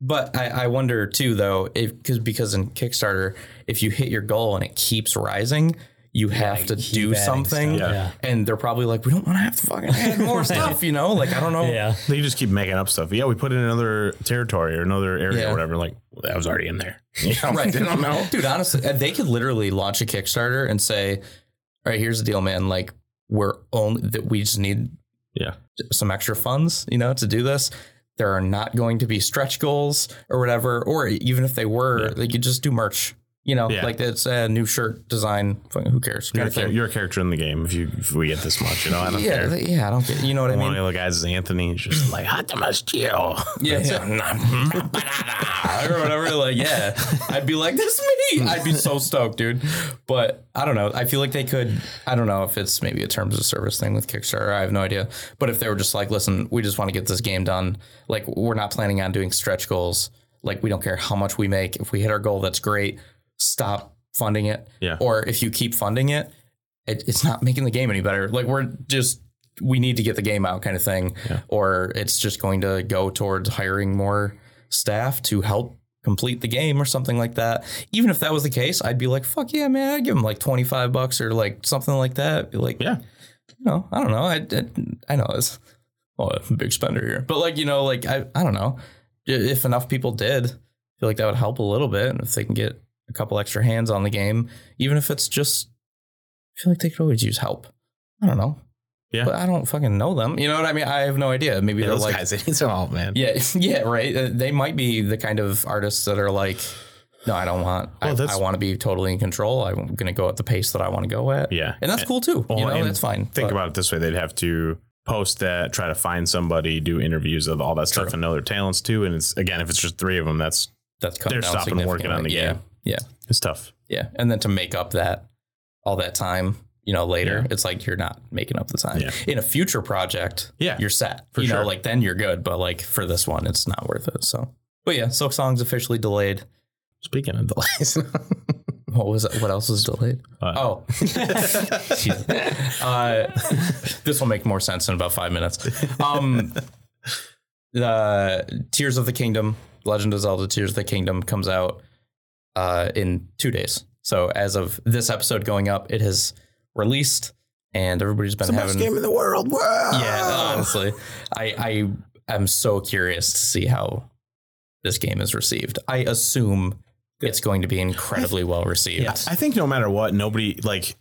But I, I wonder too, though, if because because in Kickstarter, if you hit your goal and it keeps rising, you have to do something. stuff, yeah. And they're probably like, we don't want to have to fucking add more stuff, you know? Like I don't know. Yeah. they just keep making up stuff yeah we put in another territory or another area Yeah. or whatever like well, that was already in there you know, Right. they don't know Dude, honestly, uh, they could literally launch a Kickstarter and say, All right, here's the deal, man. Like, we're only that we just need yeah some extra funds, you know, to do this. There are not going to be stretch goals or whatever, or even if they were, Yeah. they could just do merch. You know, Yeah. like it's a new shirt design. Who cares? You're a, char- you're a character in the game if you if we get this much, you know. I don't yeah, care. yeah, I don't get. You know what I mean? One of the guys is Anthony. He's just like hot chill. Yeah, yeah. or whatever. Like, yeah, I'd be like, "This me." I'd be so stoked, dude. But I don't know. I feel like they could. I don't know if it's maybe a terms of service thing with Kickstarter. I have no idea. But if they were just like, "Listen, we just want to get this game done. Like, we're not planning on doing stretch goals. Like, we don't care how much we make. If we hit our goal, that's great. Stop funding it. Yeah. Or if you keep funding it, it it's not making the game any better. Like, we're just we need to get the game out kind of thing Yeah. or it's just going to go towards hiring more staff to help complete the game or something like that. Even if that was the case, I'd be like, fuck yeah, man, I'd give them like 25 bucks or like something like that. Be like, Yeah. you know, I don't know. I, I, I know it's well, I'm a big spender here, but like, you know, like I, I don't know if enough people did I feel like that would help a little bit. And if they can get a couple extra hands on the game, even if it's just, I feel like they could always use help. I don't know. Yeah. But I don't fucking know them. You know what I mean? I have no idea. Maybe Yeah, they're those like, guys, they need some help, man. yeah, yeah, right. Uh, They might be the kind of artists that are like, no, I don't want. Well, I, I want to be totally in control. I'm going to go at the pace that I want to go at. Yeah. and that's And- cool too. well, you know, and that's fine. Think But- about it this way: they'd have to post that, try to find somebody, do interviews of all that stuff, and know their talents too. And it's again, if it's just three of them, that's that's cut they're down stopping working on the significantly. Yeah, game. it's tough. yeah, yeah. And then to make up that all that time, you know, later, Yeah. it's like you're not making up the time. Yeah. In a future project, Yeah, you're set. for you know, sure. like then you're good. But like for this one, it's not worth it. So, but yeah, Silksong's officially delayed. Speaking of delays, What was it? What else is delayed? Uh, oh, uh, this will make more sense in about five minutes. Um, the Tears of the Kingdom, Legend of Zelda: Tears of the Kingdom comes out uh, in two days. So as of this episode going up, it has released, and everybody's been having the best game in the world. Wow. yeah, honestly, I I am so curious to see how this game is received. I assume it's going to be incredibly well received. Yeah, I think no matter what, nobody like.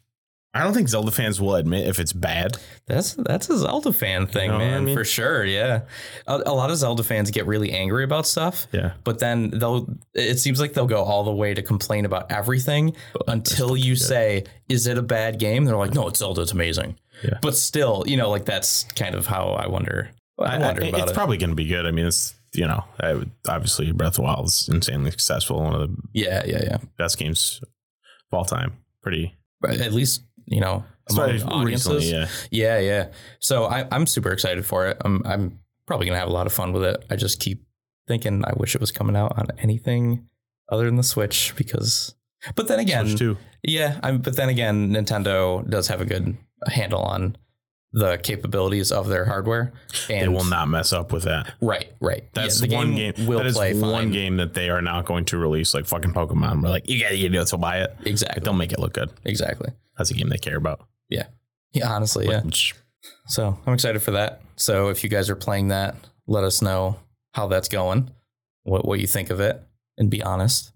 I don't think Zelda fans will admit if it's bad. That's that's a Zelda fan thing, know what I man, mean? for sure. Yeah, a, a lot of Zelda fans get really angry about stuff, Yeah, but then they'll. It seems like they'll go all the way to complain about everything until you say, "Is it a bad game?" They're like, "No, it's Zelda. It's amazing." Yeah. But still, you know, like that's kind of how I wonder. I, wonder I- about it's it. probably going to be good. I mean, it's you know, I would, obviously Breath of the Wild is insanely successful. One of the yeah, yeah, yeah. best games of all time. Pretty at least you know among Especially audiences. recently, yeah. Yeah, yeah. So I, I'm super excited for it. I'm I'm probably gonna have a lot of fun with it. I just keep thinking I wish it was coming out on anything other than the Switch because. But then again, yeah. I'm, but then again, Nintendo does have a good handle on the capabilities of their hardware, and They will not mess up with that. Right, right. That's Yeah, the one game. Will that is play one fine. game that they are not going to release like fucking Pokemon. We're like, you got to do it, to buy it. Exactly. They'll make it look good. Exactly. That's a game they care about. Yeah. Yeah. Honestly, yeah. Which, So I'm excited for that. So if you guys are playing that, let us know how that's going, what what you think of it, and be honest.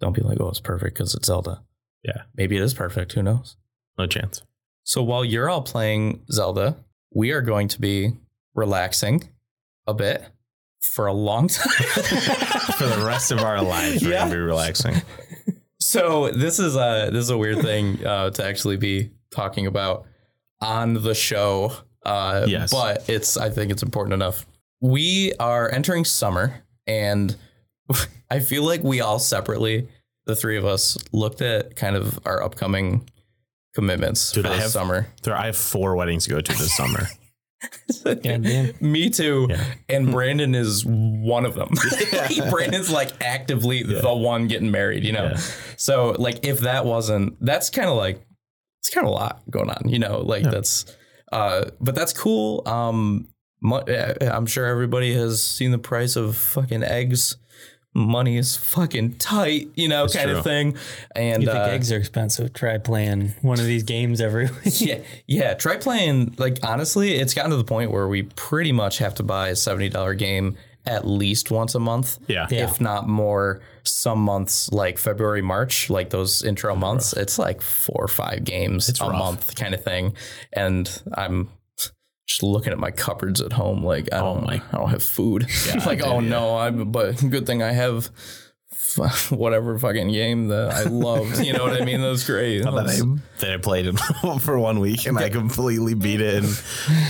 Don't be like, oh, it's perfect because it's Zelda. Yeah. Maybe it is perfect. Who knows? no chance. So while you're all playing Zelda, we are going to be relaxing a bit for a long time. For the rest of our lives, we're Yeah. gonna be relaxing. So this is a this is a weird thing uh, to actually be talking about on the show. Uh, Yes. but it's I think it's important enough. We are entering summer, and I feel like we all separately, the three of us, looked at kind of our upcoming commitments Dude, for I this have- summer. There, I have four weddings to go to this summer. Goddamn. Me too. Yeah. And Brandon is one of them. Brandon's like actively the one getting married, you know? Yeah. So, like, if that wasn't, that's kind of like, it's kind of a lot going on, you know? Like, Yeah. that's, uh, but that's cool. Um, uh, I'm sure everybody has seen the price of fucking eggs. Money is fucking tight, you know, That's kind true. of thing. And You think uh, eggs are expensive? Try playing one of these games every week. yeah, yeah. Try playing. Like honestly, it's gotten to the point where we pretty much have to buy a seventy dollar game at least once a month. Yeah. Yeah. if not more. Some months, like February, March, like those intro months, it's like four or five games it's a rough. month, kind of thing. And I'm just looking at my cupboards at home, like I don't, my- I don't have food. like, oh no, I'm. But good thing I have. f- Whatever fucking game that I loved, you know what I mean? That was great. that I, that I played it for one week and I completely beat it. And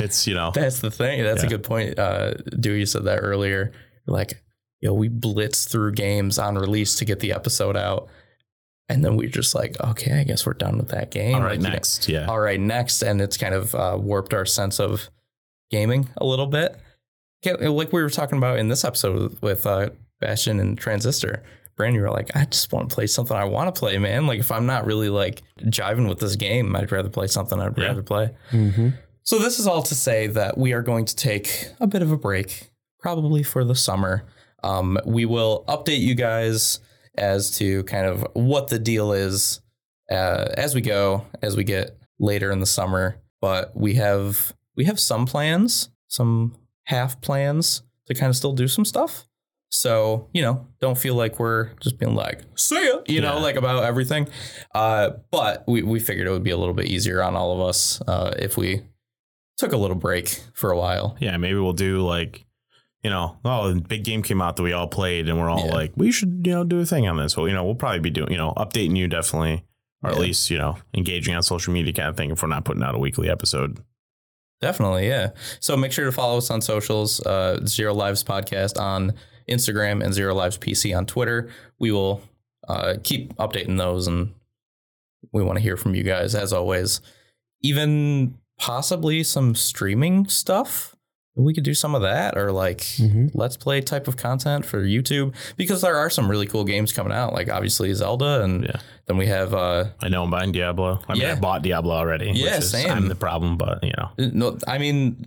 it's, you know, That's the thing. That's a good point. Uh, Dewey said that earlier. Like, yo, we blitz through games on release to get the episode out, and then we're just like, okay, I guess we're done with that game. all right, Like, you know, next. Yeah. all right, next, and it's kind of uh, warped our sense of gaming a little bit. Like we were talking about in this episode with, with uh, Bastion and Transistor. Brandon, you were like, I just want to play something I want to play, man. Like if I'm not really like jiving with this game, I'd rather play something I'd Yeah. rather play. Mm-hmm. So this is all to say that we are going to take a bit of a break, probably for the summer. Um, we will update you guys as to kind of what the deal is uh, as we go, as we get later in the summer. But we have we have some plans, some half plans to kind of still do some stuff. So, you know, don't feel like we're just being like, see ya, you know, like about everything. Uh, but we, we figured it would be a little bit easier on all of us uh, if we took a little break for a while. Yeah, maybe we'll do like, you know, oh, a big game came out that we all played, and we're all Yeah. like, we should, you know, do a thing on this. Well, you know, we'll probably be doing, you know, updating you definitely, or at least, you know, engaging on social media kind of thing if we're not putting out a weekly episode. Definitely, yeah. So make sure to follow us on socials, uh, Zero Lives Podcast on Instagram and Zero Lives PC on Twitter. We will uh, keep updating those, and we want to hear from you guys as always. Even possibly some streaming stuff. We could do some of that, or like Mhm. let's play type of content for YouTube, because there are some really cool games coming out. Like obviously Zelda, and Yeah. then we have uh, I know I'm buying Diablo. I mean, Yeah. I bought Diablo already. Yeah, which is, same. I'm the problem, but you know, no. I mean,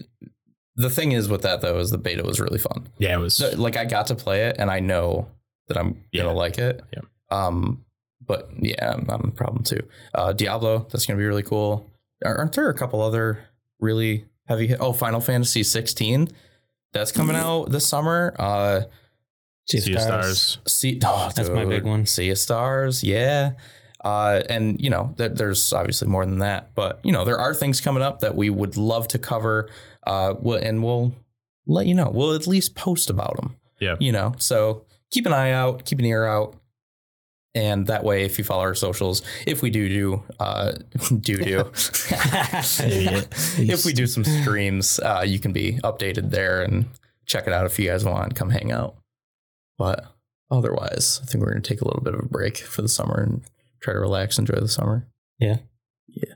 the thing is with that though is the beta was really fun. yeah, it was. Like I got to play it and I know that I'm Yeah. gonna like it. Yeah. Um, but yeah, I'm, I'm a problem too. Uh, Diablo, that's gonna be really cool. Aren't there a couple other really heavy hit? Oh, Final Fantasy 16, that's coming out this summer. Uh, Sea of Sea Stars. see, oh, That's my big one. Sea of Stars, yeah. Uh, and you know, there, there's obviously more than that, but you know, there are things coming up that we would love to cover. Uh, we'll- and we'll let you know. We'll at least post about them Yeah. you know so keep an eye out keep an ear out and that way if you follow our socials if we do do uh do do if we do some streams uh you can be updated there and check it out if you guys want come hang out but otherwise i think we're gonna take a little bit of a break for the summer and try to relax enjoy the summer Yeah. yeah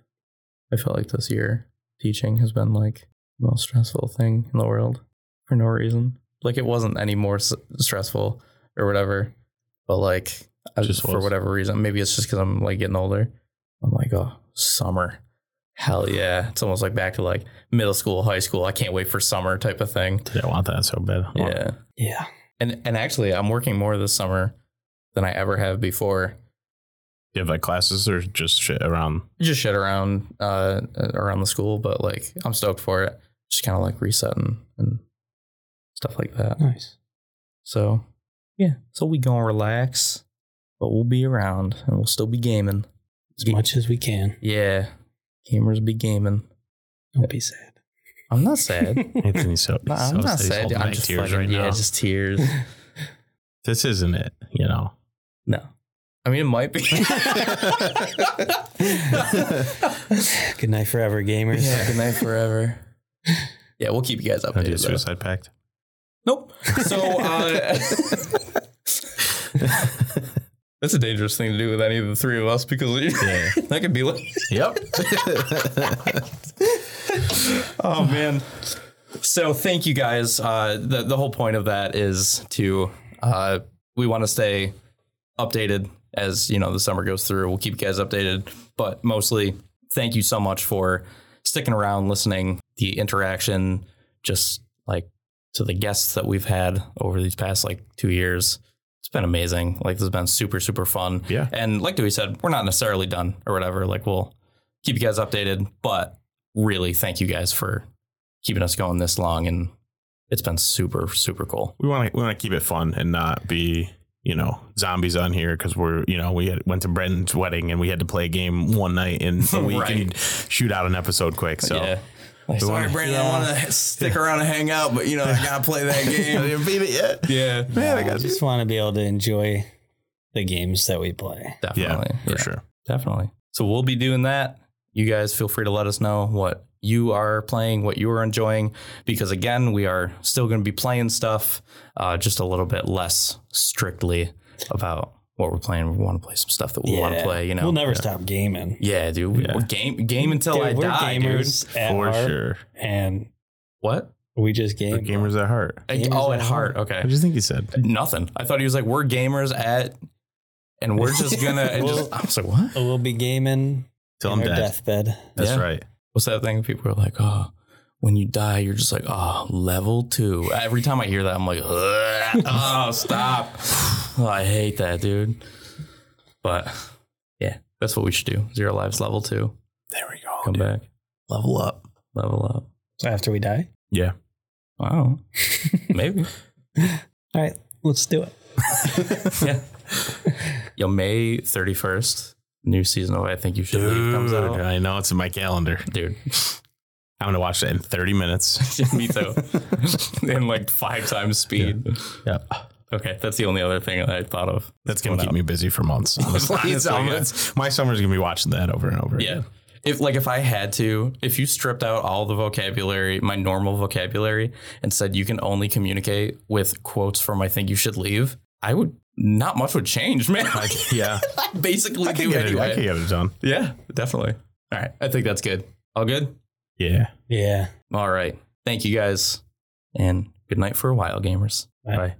i feel like this year teaching has been like the most stressful thing in the world for no reason. Like it wasn't any more s- stressful or whatever, but like Just for was. whatever reason, maybe it's just because I'm like getting older. I'm like, oh, summer, hell yeah! It's almost like back to like middle school, high school. I can't wait for summer type of thing. Did I want that so bad? Yeah, yeah. and and actually, I'm working more this summer than I ever have before. Do you have like classes or just shit around? Just shit around uh around the school, but like I'm stoked for it. Just kind of like resetting and stuff like that. Nice. So, yeah, so we gonna relax, but we'll be around and we'll still be gaming. As much as we can. Yeah, gamers be gaming. Don't be sad. I'm not sad. Anthony's so. No, he's I'm so not he's sad. I'm just tears fucking, right yeah, now. just tears. this isn't it, you know. no, I mean it might be. Good night forever, gamers. yeah, good night forever. Yeah, we'll keep you guys I'll do updated. though. suicide pact. Nope. So uh, that's a dangerous thing to do with any of the three of us because Yeah. that could be like, Yep. oh man. So thank you guys. Uh, the the whole point of that is to uh, we want to stay updated as you know the summer goes through. We'll keep you guys updated, but mostly thank you so much for sticking around, listening, the interaction, just like to the guests that we've had over these past like two years. It's been amazing. Like this has been super super fun. Yeah. And like Dewey said, we're not necessarily done or whatever. Like we'll keep you guys updated, but really thank you guys for keeping us going this long and it's been super super cool. we want to we want to keep it fun and not be you know zombies on here because we're you know we had, went to Brandon's wedding and we had to play a game one night in a week Right. and shoot out an episode quick. So yeah. Like, sorry, wanna- Brandon, Yeah. I want to stick around and hang out, but you know, I gotta play that I game. didn't beat it yet. yeah, Man, I I got just want to be able to enjoy the games that we play. yeah, definitely, for Yeah, sure. definitely. So we'll be doing that. You guys feel free to let us know what you are playing, what you are enjoying, because again, we are still going to be playing stuff, uh, just a little bit less strictly about what we're playing. We want to play some stuff that we want to play. You know, we'll never stop gaming. Yeah, dude. We- Yeah. We're game game until Dude, I we're die, dude. gamers at For heart, sure. and What? we just game. We're gamers at heart. Like, Gamers oh, at at heart. Okay. What do you think he said? Nothing. I thought he was like, we're gamers at, and we're just gonna. and Well- just, I was like, what? We'll be gaming Till I'm dead. deathbed. That's Yeah. right. What's that thing? People are like, oh, when you die, you're just like, oh, level two. Every time I hear that, I'm like, oh, stop. Oh, I hate that, dude. But yeah, that's what we should do. Zero lives, level two. There we go. Come dude. back, Level up. level up. So after we die. Yeah. Wow. Maybe. All right, let's do it. yeah. Yo, May 31st, new season of I Think You Should Leave comes Dude, out. I know it's in my calendar. Dude, I'm gonna watch that in 30 minutes. me too. in like five times speed. Yeah. Okay, that's the only other thing that I thought of. That's gonna keep out. me busy for months. Honestly, Honestly, yeah. my summer's gonna be watching that over and over. Yeah. again. If like if I had to, if you stripped out all the vocabulary, my normal vocabulary, and said you can only communicate with quotes from I think you should leave, I would not much would change, man. I, yeah. I basically I can do get it. I can get it done. Yeah, definitely. All right. I think that's good. All good? Yeah. Yeah. All right. Thank you guys. And good night for a while, gamers. Bye. Bye.